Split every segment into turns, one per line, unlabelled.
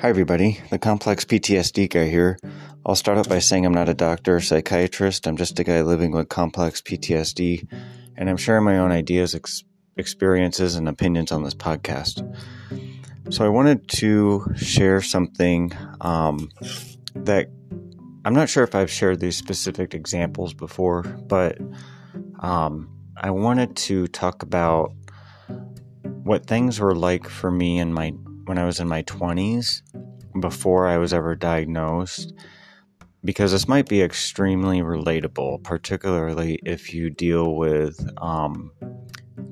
Hi, everybody. The complex PTSD guy here. I'll start out by saying I'm not a doctor or psychiatrist. I'm just a guy living with complex PTSD, and I'm sharing my own ideas, ex- experiences, and opinions on this podcast. So, I wanted to share something um, that I'm not sure if I've shared these specific examples before, but um, I wanted to talk about what things were like for me in my when I was in my 20s before I was ever diagnosed because this might be extremely relatable, particularly if you deal with um,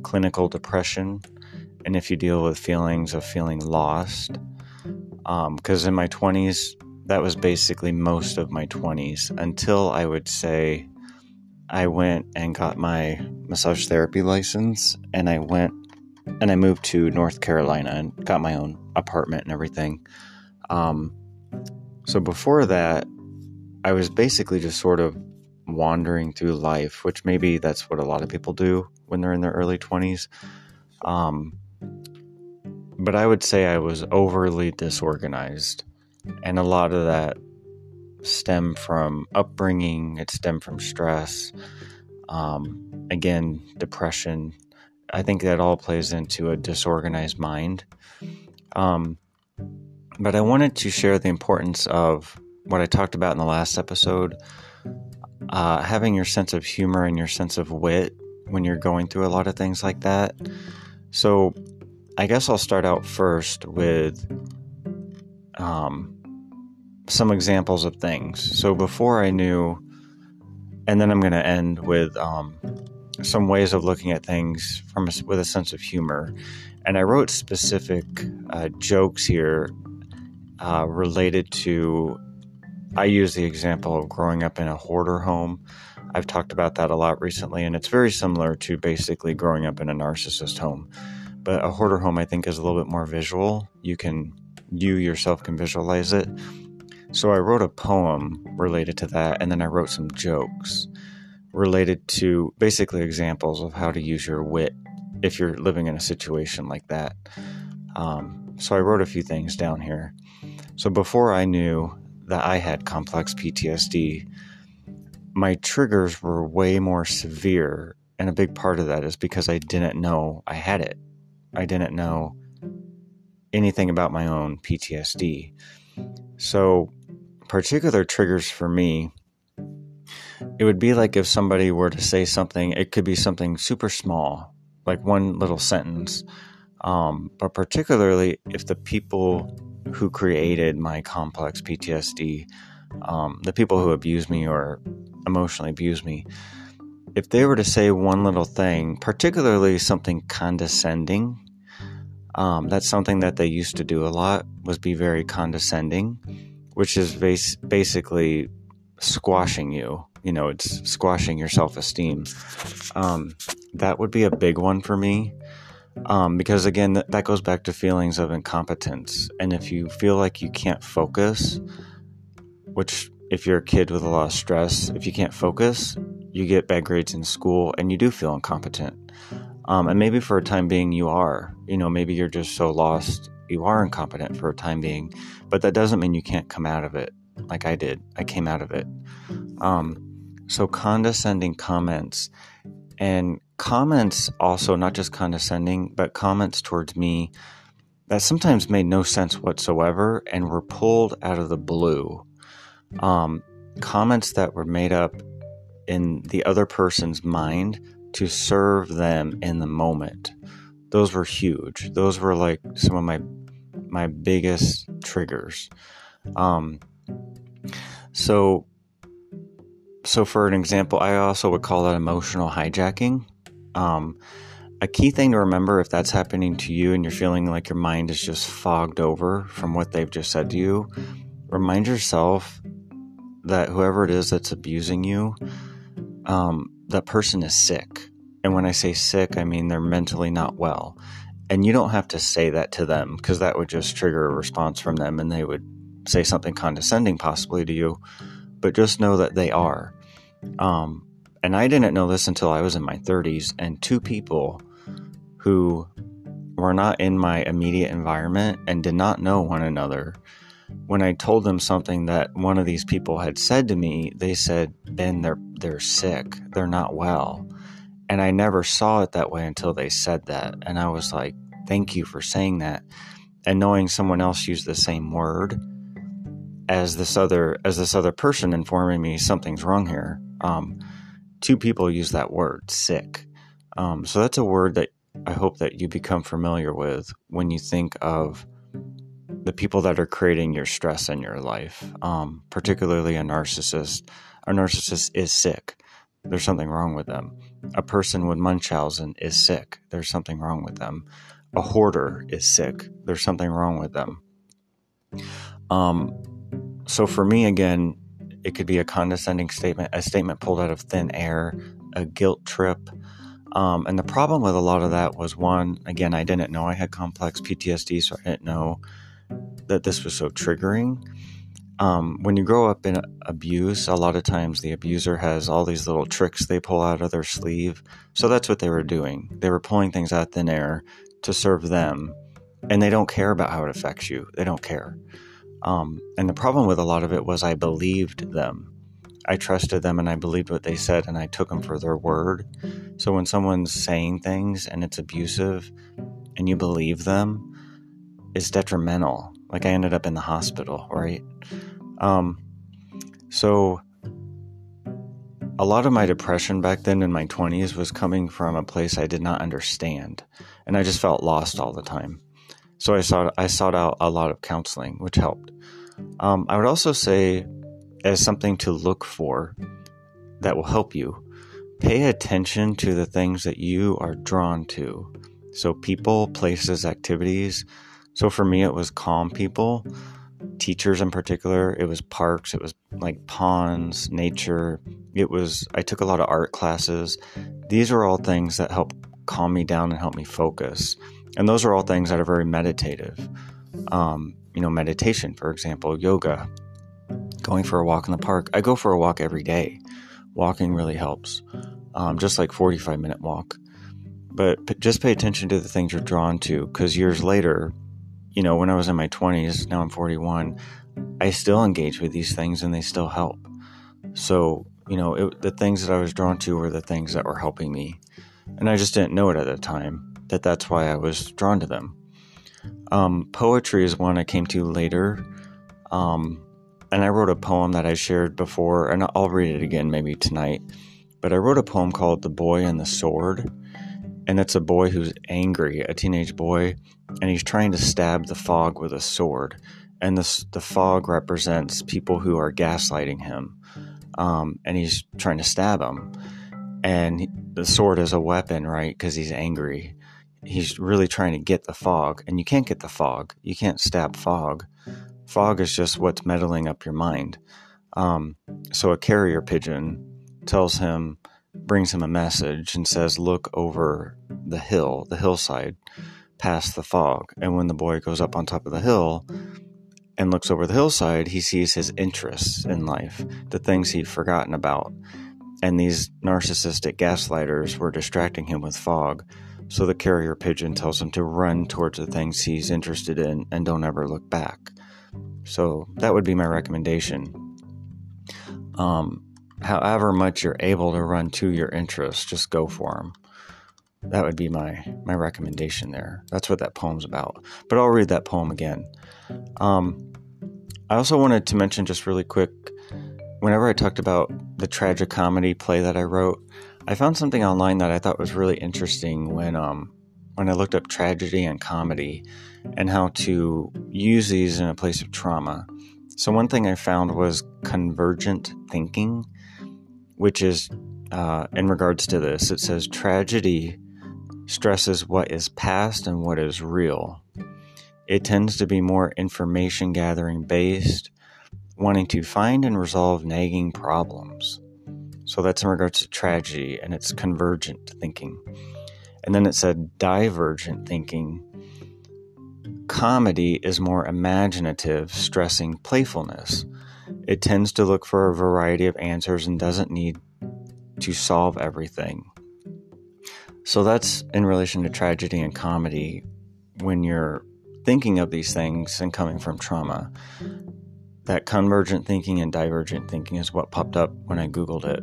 clinical depression and if you deal with feelings of feeling lost. Because um, in my 20s, that was basically most of my 20s until I would say I went and got my massage therapy license and I went and I moved to North Carolina and got my own apartment and everything. Um, so before that, I was basically just sort of wandering through life, which maybe that's what a lot of people do when they're in their early 20s. Um, but I would say I was overly disorganized. And a lot of that stemmed from upbringing, it stemmed from stress, um, again, depression. I think that all plays into a disorganized mind. Um, but I wanted to share the importance of what I talked about in the last episode uh, having your sense of humor and your sense of wit when you're going through a lot of things like that. So, I guess I'll start out first with um, some examples of things. So, before I knew, and then I'm going to end with um, some ways of looking at things from a, with a sense of humor. And I wrote specific uh, jokes here uh, related to. I use the example of growing up in a hoarder home. I've talked about that a lot recently, and it's very similar to basically growing up in a narcissist home. But a hoarder home, I think, is a little bit more visual. You can, you yourself can visualize it. So I wrote a poem related to that, and then I wrote some jokes related to basically examples of how to use your wit if you're living in a situation like that. Um, so I wrote a few things down here. So before I knew that I had complex PTSD, my triggers were way more severe. And a big part of that is because I didn't know I had it. I didn't know anything about my own PTSD. So, particular triggers for me it would be like if somebody were to say something, it could be something super small, like one little sentence. Um, but particularly if the people who created my complex PTSD, um, the people who abuse me or emotionally abuse me, if they were to say one little thing, particularly something condescending, um, that's something that they used to do a lot was be very condescending, which is bas- basically squashing you you know, it's squashing your self esteem. Um, that would be a big one for me. Um, because again, th- that goes back to feelings of incompetence. And if you feel like you can't focus, which if you're a kid with a lot of stress, if you can't focus, you get bad grades in school and you do feel incompetent. Um, and maybe for a time being, you are. You know, maybe you're just so lost, you are incompetent for a time being, but that doesn't mean you can't come out of it like I did. I came out of it. Um, so, condescending comments and comments also, not just condescending, but comments towards me that sometimes made no sense whatsoever and were pulled out of the blue. Um, comments that were made up in the other person's mind to serve them in the moment. Those were huge. Those were like some of my my biggest triggers. Um, so so for an example, I also would call that emotional hijacking. Um, a key thing to remember if that's happening to you and you're feeling like your mind is just fogged over from what they've just said to you, remind yourself that whoever it is that's abusing you, um, that person is sick. And when I say sick, I mean they're mentally not well. And you don't have to say that to them because that would just trigger a response from them and they would say something condescending possibly to you but just know that they are. Um, and I didn't know this until I was in my 30s, and two people who were not in my immediate environment and did not know one another. When I told them something that one of these people had said to me, they said, "Ben, they're they're sick. They're not well." And I never saw it that way until they said that. And I was like, "Thank you for saying that." And knowing someone else used the same word as this other as this other person informing me something's wrong here. Um, two people use that word, sick. Um, so that's a word that I hope that you become familiar with when you think of the people that are creating your stress in your life, um, particularly a narcissist. A narcissist is sick. There's something wrong with them. A person with Munchausen is sick. There's something wrong with them. A hoarder is sick. There's something wrong with them. Um, so for me, again, it could be a condescending statement, a statement pulled out of thin air, a guilt trip, um, and the problem with a lot of that was one, again, I didn't know I had complex PTSD, so I didn't know that this was so triggering. Um, when you grow up in abuse, a lot of times the abuser has all these little tricks they pull out of their sleeve. So that's what they were doing. They were pulling things out of thin air to serve them, and they don't care about how it affects you. They don't care. Um, and the problem with a lot of it was I believed them. I trusted them and I believed what they said and I took them for their word. So when someone's saying things and it's abusive and you believe them, it's detrimental. Like I ended up in the hospital, right? Um, so a lot of my depression back then in my 20s was coming from a place I did not understand and I just felt lost all the time. So I sought I sought out a lot of counseling, which helped. Um, I would also say as something to look for that will help you. Pay attention to the things that you are drawn to. So, people, places, activities. So, for me, it was calm people, teachers in particular. It was parks, it was like ponds, nature. It was, I took a lot of art classes. These are all things that help calm me down and help me focus. And those are all things that are very meditative. Um, you know, meditation, for example, yoga, going for a walk in the park. I go for a walk every day. Walking really helps, um, just like 45 minute walk. But p- just pay attention to the things you're drawn to because years later, you know, when I was in my 20s, now I'm 41, I still engage with these things and they still help. So, you know, it, the things that I was drawn to were the things that were helping me. And I just didn't know it at the time that that's why I was drawn to them. Um, poetry is one I came to later. Um, and I wrote a poem that I shared before, and I'll read it again maybe tonight. But I wrote a poem called The Boy and the Sword. And it's a boy who's angry, a teenage boy, and he's trying to stab the fog with a sword. And this, the fog represents people who are gaslighting him. Um, and he's trying to stab him. And he, the sword is a weapon, right? Because he's angry. He's really trying to get the fog. And you can't get the fog, you can't stab fog. Fog is just what's meddling up your mind. Um, so a carrier pigeon tells him, brings him a message and says, Look over the hill, the hillside, past the fog. And when the boy goes up on top of the hill and looks over the hillside, he sees his interests in life, the things he'd forgotten about. And these narcissistic gaslighters were distracting him with fog. So the carrier pigeon tells him to run towards the things he's interested in and don't ever look back. So that would be my recommendation. Um, however much you're able to run to your interests, just go for them. That would be my my recommendation there. That's what that poem's about. But I'll read that poem again. Um, I also wanted to mention just really quick. Whenever I talked about the tragic comedy play that I wrote, I found something online that I thought was really interesting when um, when I looked up tragedy and comedy and how to use these in a place of trauma. So, one thing I found was convergent thinking, which is uh, in regards to this, it says tragedy stresses what is past and what is real. It tends to be more information gathering based, wanting to find and resolve nagging problems. So that's in regards to tragedy and it's convergent thinking. And then it said divergent thinking. Comedy is more imaginative, stressing playfulness. It tends to look for a variety of answers and doesn't need to solve everything. So that's in relation to tragedy and comedy. when you're thinking of these things and coming from trauma. That convergent thinking and divergent thinking is what popped up when I Googled it.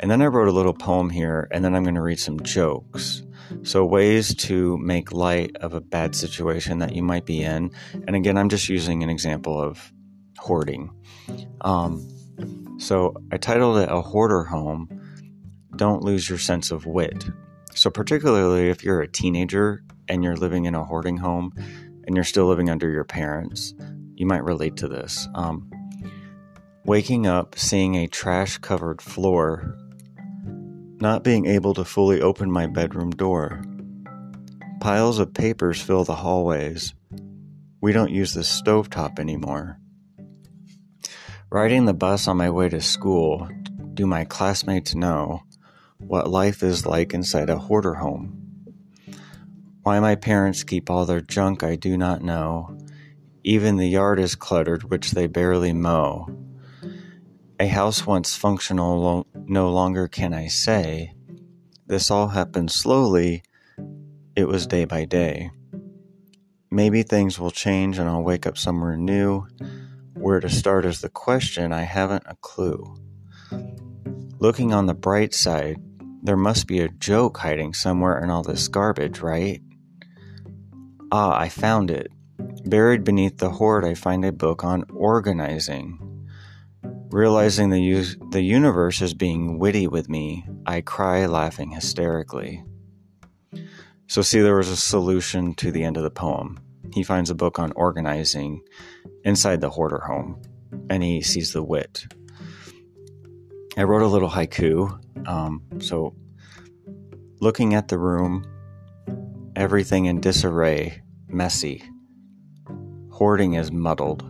And then I wrote a little poem here, and then I'm going to read some jokes. So, ways to make light of a bad situation that you might be in. And again, I'm just using an example of hoarding. Um, so, I titled it A Hoarder Home Don't Lose Your Sense of Wit. So, particularly if you're a teenager and you're living in a hoarding home and you're still living under your parents, you might relate to this. Um, waking up, seeing a trash covered floor not being able to fully open my bedroom door. Piles of papers fill the hallways. We don't use the stovetop anymore. Riding the bus on my way to school, do my classmates know what life is like inside a hoarder home? Why my parents keep all their junk, I do not know. Even the yard is cluttered, which they barely mow. A house once functional, lo- no longer can I say. This all happened slowly, it was day by day. Maybe things will change and I'll wake up somewhere new. Where to start is the question, I haven't a clue. Looking on the bright side, there must be a joke hiding somewhere in all this garbage, right? Ah, I found it. Buried beneath the hoard, I find a book on organizing. Realizing the, the universe is being witty with me, I cry laughing hysterically. So, see, there was a solution to the end of the poem. He finds a book on organizing inside the hoarder home, and he sees the wit. I wrote a little haiku. Um, so, looking at the room, everything in disarray, messy. Hoarding is muddled.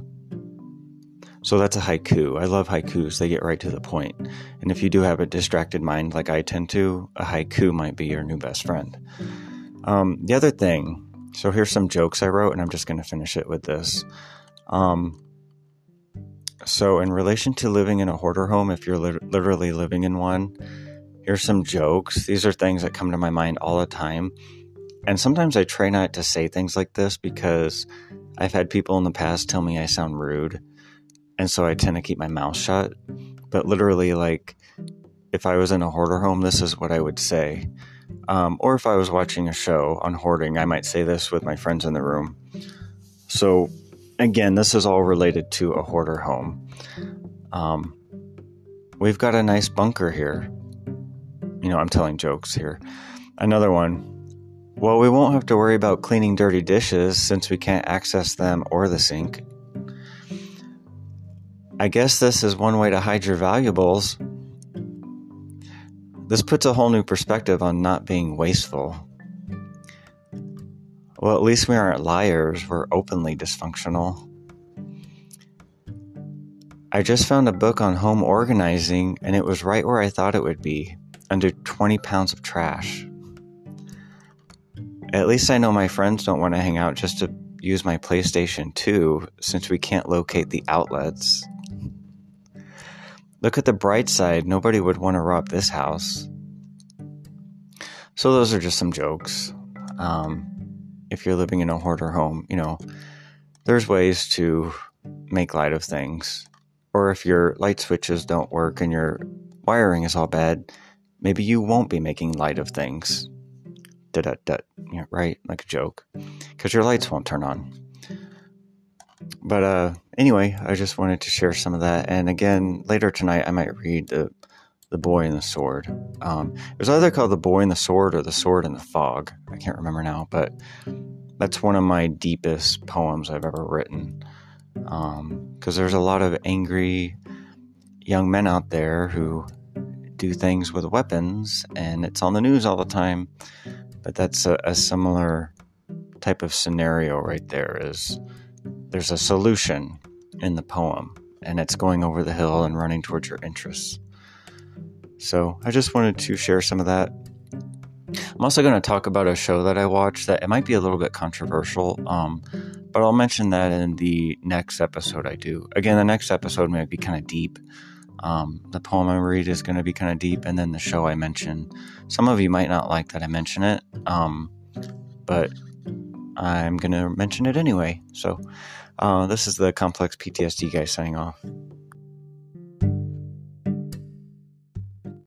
So that's a haiku. I love haikus. They get right to the point. And if you do have a distracted mind like I tend to, a haiku might be your new best friend. Um, the other thing, so here's some jokes I wrote, and I'm just going to finish it with this. Um, so, in relation to living in a hoarder home, if you're li- literally living in one, here's some jokes. These are things that come to my mind all the time. And sometimes I try not to say things like this because I've had people in the past tell me I sound rude and so I tend to keep my mouth shut. But literally, like, if I was in a hoarder home, this is what I would say. Um, or if I was watching a show on hoarding, I might say this with my friends in the room. So, again, this is all related to a hoarder home. Um, we've got a nice bunker here. You know, I'm telling jokes here. Another one. Well, we won't have to worry about cleaning dirty dishes since we can't access them or the sink. I guess this is one way to hide your valuables. This puts a whole new perspective on not being wasteful. Well, at least we aren't liars, we're openly dysfunctional. I just found a book on home organizing, and it was right where I thought it would be under 20 pounds of trash. At least I know my friends don't want to hang out just to use my PlayStation 2 since we can't locate the outlets. Look at the bright side. Nobody would want to rob this house. So, those are just some jokes. Um, if you're living in a hoarder home, you know, there's ways to make light of things. Or if your light switches don't work and your wiring is all bad, maybe you won't be making light of things. Da da da. Right? Like a joke. Because your lights won't turn on. But uh, anyway, I just wanted to share some of that. And again, later tonight, I might read the the boy and the sword. Um, it was either called the boy and the sword or the sword and the fog. I can't remember now, but that's one of my deepest poems I've ever written. Because um, there's a lot of angry young men out there who do things with weapons, and it's on the news all the time. But that's a, a similar type of scenario right there. Is there's a solution in the poem, and it's going over the hill and running towards your interests. So I just wanted to share some of that. I'm also going to talk about a show that I watched that it might be a little bit controversial, um, but I'll mention that in the next episode I do. Again, the next episode might be kind of deep. Um, the poem I read is going to be kind of deep, and then the show I mention. Some of you might not like that I mention it, um, but I'm going to mention it anyway. So, uh, this is the complex PTSD guy signing off.